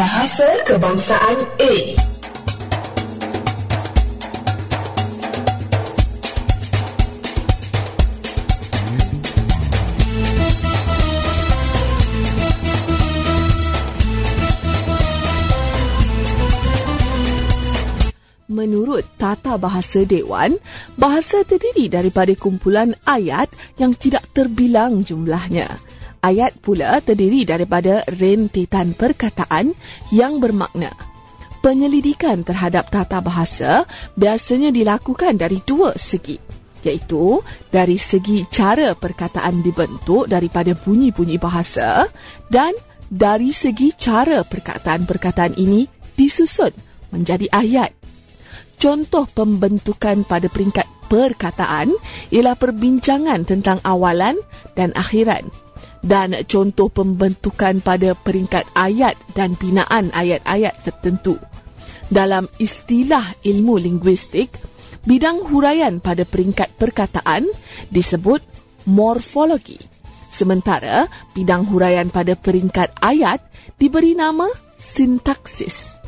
Bahasa Kebangsaan A Menurut Tata Bahasa Dewan, bahasa terdiri daripada kumpulan ayat yang tidak terbilang jumlahnya. Ayat pula terdiri daripada rentetan perkataan yang bermakna. Penyelidikan terhadap tata bahasa biasanya dilakukan dari dua segi, iaitu dari segi cara perkataan dibentuk daripada bunyi-bunyi bahasa dan dari segi cara perkataan-perkataan ini disusun menjadi ayat. Contoh pembentukan pada peringkat perkataan ialah perbincangan tentang awalan dan akhiran. Dan contoh pembentukan pada peringkat ayat dan binaan ayat-ayat tertentu. Dalam istilah ilmu linguistik, bidang huraian pada peringkat perkataan disebut morfologi. Sementara bidang huraian pada peringkat ayat diberi nama sintaksis.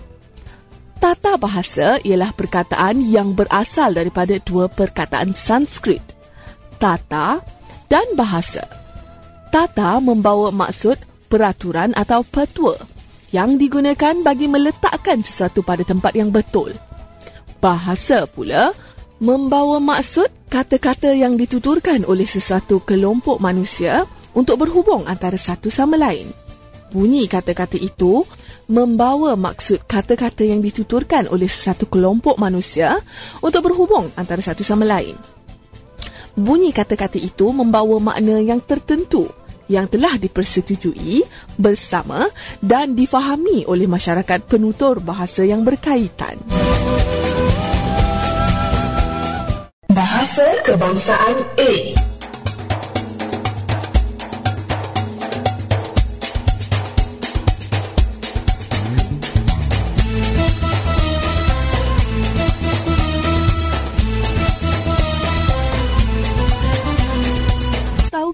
Tata bahasa ialah perkataan yang berasal daripada dua perkataan Sanskrit, tata dan bahasa. Tata membawa maksud peraturan atau petua yang digunakan bagi meletakkan sesuatu pada tempat yang betul. Bahasa pula membawa maksud kata-kata yang dituturkan oleh sesuatu kelompok manusia untuk berhubung antara satu sama lain. Bunyi kata-kata itu membawa maksud kata-kata yang dituturkan oleh satu kelompok manusia untuk berhubung antara satu sama lain. Bunyi kata-kata itu membawa makna yang tertentu yang telah dipersetujui bersama dan difahami oleh masyarakat penutur bahasa yang berkaitan. Bahasa Kebangsaan A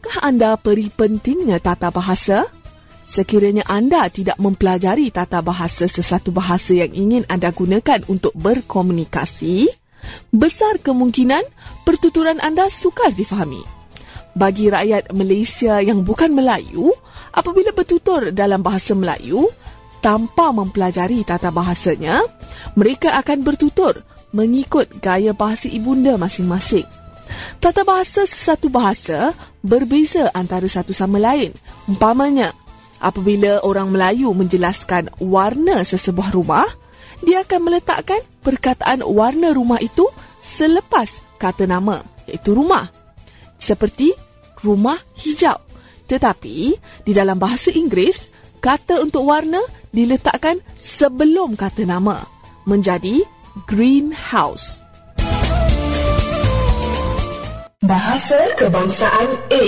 Tahukah anda peri pentingnya tata bahasa? Sekiranya anda tidak mempelajari tata bahasa sesuatu bahasa yang ingin anda gunakan untuk berkomunikasi, besar kemungkinan pertuturan anda sukar difahami. Bagi rakyat Malaysia yang bukan Melayu, apabila bertutur dalam bahasa Melayu, tanpa mempelajari tata bahasanya, mereka akan bertutur mengikut gaya bahasa ibunda masing-masing. Tata bahasa sesuatu bahasa berbeza antara satu sama lain. Umpamanya, apabila orang Melayu menjelaskan warna sesebuah rumah, dia akan meletakkan perkataan warna rumah itu selepas kata nama, iaitu rumah. Seperti rumah hijau. Tetapi, di dalam bahasa Inggeris, kata untuk warna diletakkan sebelum kata nama, menjadi greenhouse. Bahasa Kebangsaan A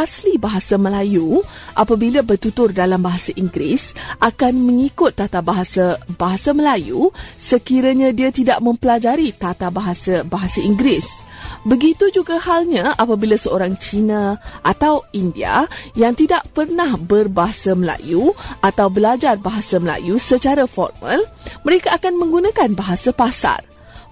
asli bahasa Melayu apabila bertutur dalam bahasa Inggeris akan mengikut tata bahasa bahasa Melayu sekiranya dia tidak mempelajari tata bahasa bahasa Inggeris. Begitu juga halnya apabila seorang Cina atau India yang tidak pernah berbahasa Melayu atau belajar bahasa Melayu secara formal, mereka akan menggunakan bahasa pasar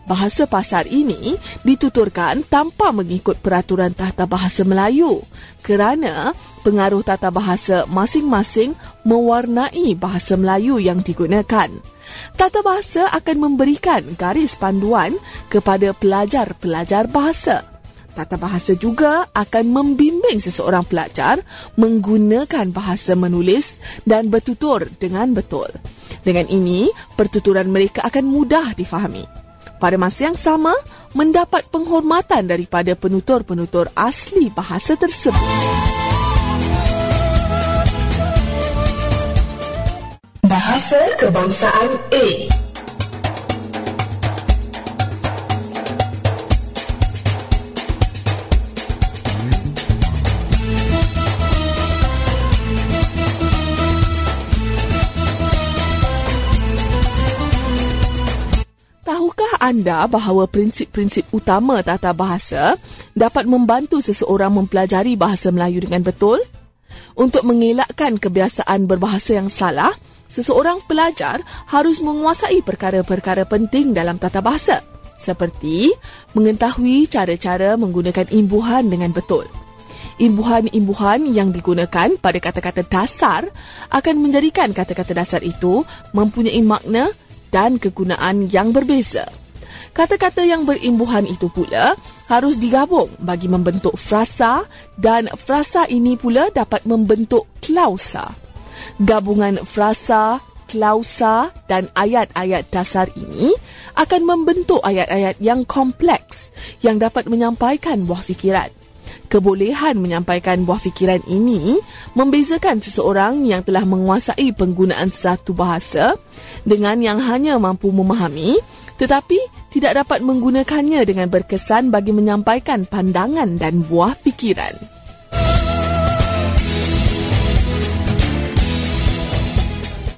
bahasa pasar ini dituturkan tanpa mengikut peraturan tata bahasa Melayu kerana pengaruh tata bahasa masing-masing mewarnai bahasa Melayu yang digunakan. Tata bahasa akan memberikan garis panduan kepada pelajar-pelajar bahasa. Tata bahasa juga akan membimbing seseorang pelajar menggunakan bahasa menulis dan bertutur dengan betul. Dengan ini, pertuturan mereka akan mudah difahami pada masa yang sama mendapat penghormatan daripada penutur-penutur asli bahasa tersebut. Bahasa Kebangsaan A anda bahawa prinsip-prinsip utama tata bahasa dapat membantu seseorang mempelajari bahasa Melayu dengan betul? Untuk mengelakkan kebiasaan berbahasa yang salah, seseorang pelajar harus menguasai perkara-perkara penting dalam tata bahasa seperti mengetahui cara-cara menggunakan imbuhan dengan betul. Imbuhan-imbuhan yang digunakan pada kata-kata dasar akan menjadikan kata-kata dasar itu mempunyai makna dan kegunaan yang berbeza. Kata-kata yang berimbuhan itu pula harus digabung bagi membentuk frasa dan frasa ini pula dapat membentuk klausa. Gabungan frasa, klausa dan ayat-ayat dasar ini akan membentuk ayat-ayat yang kompleks yang dapat menyampaikan buah fikiran. Kebolehan menyampaikan buah fikiran ini membezakan seseorang yang telah menguasai penggunaan satu bahasa dengan yang hanya mampu memahami tetapi tidak dapat menggunakannya dengan berkesan bagi menyampaikan pandangan dan buah fikiran.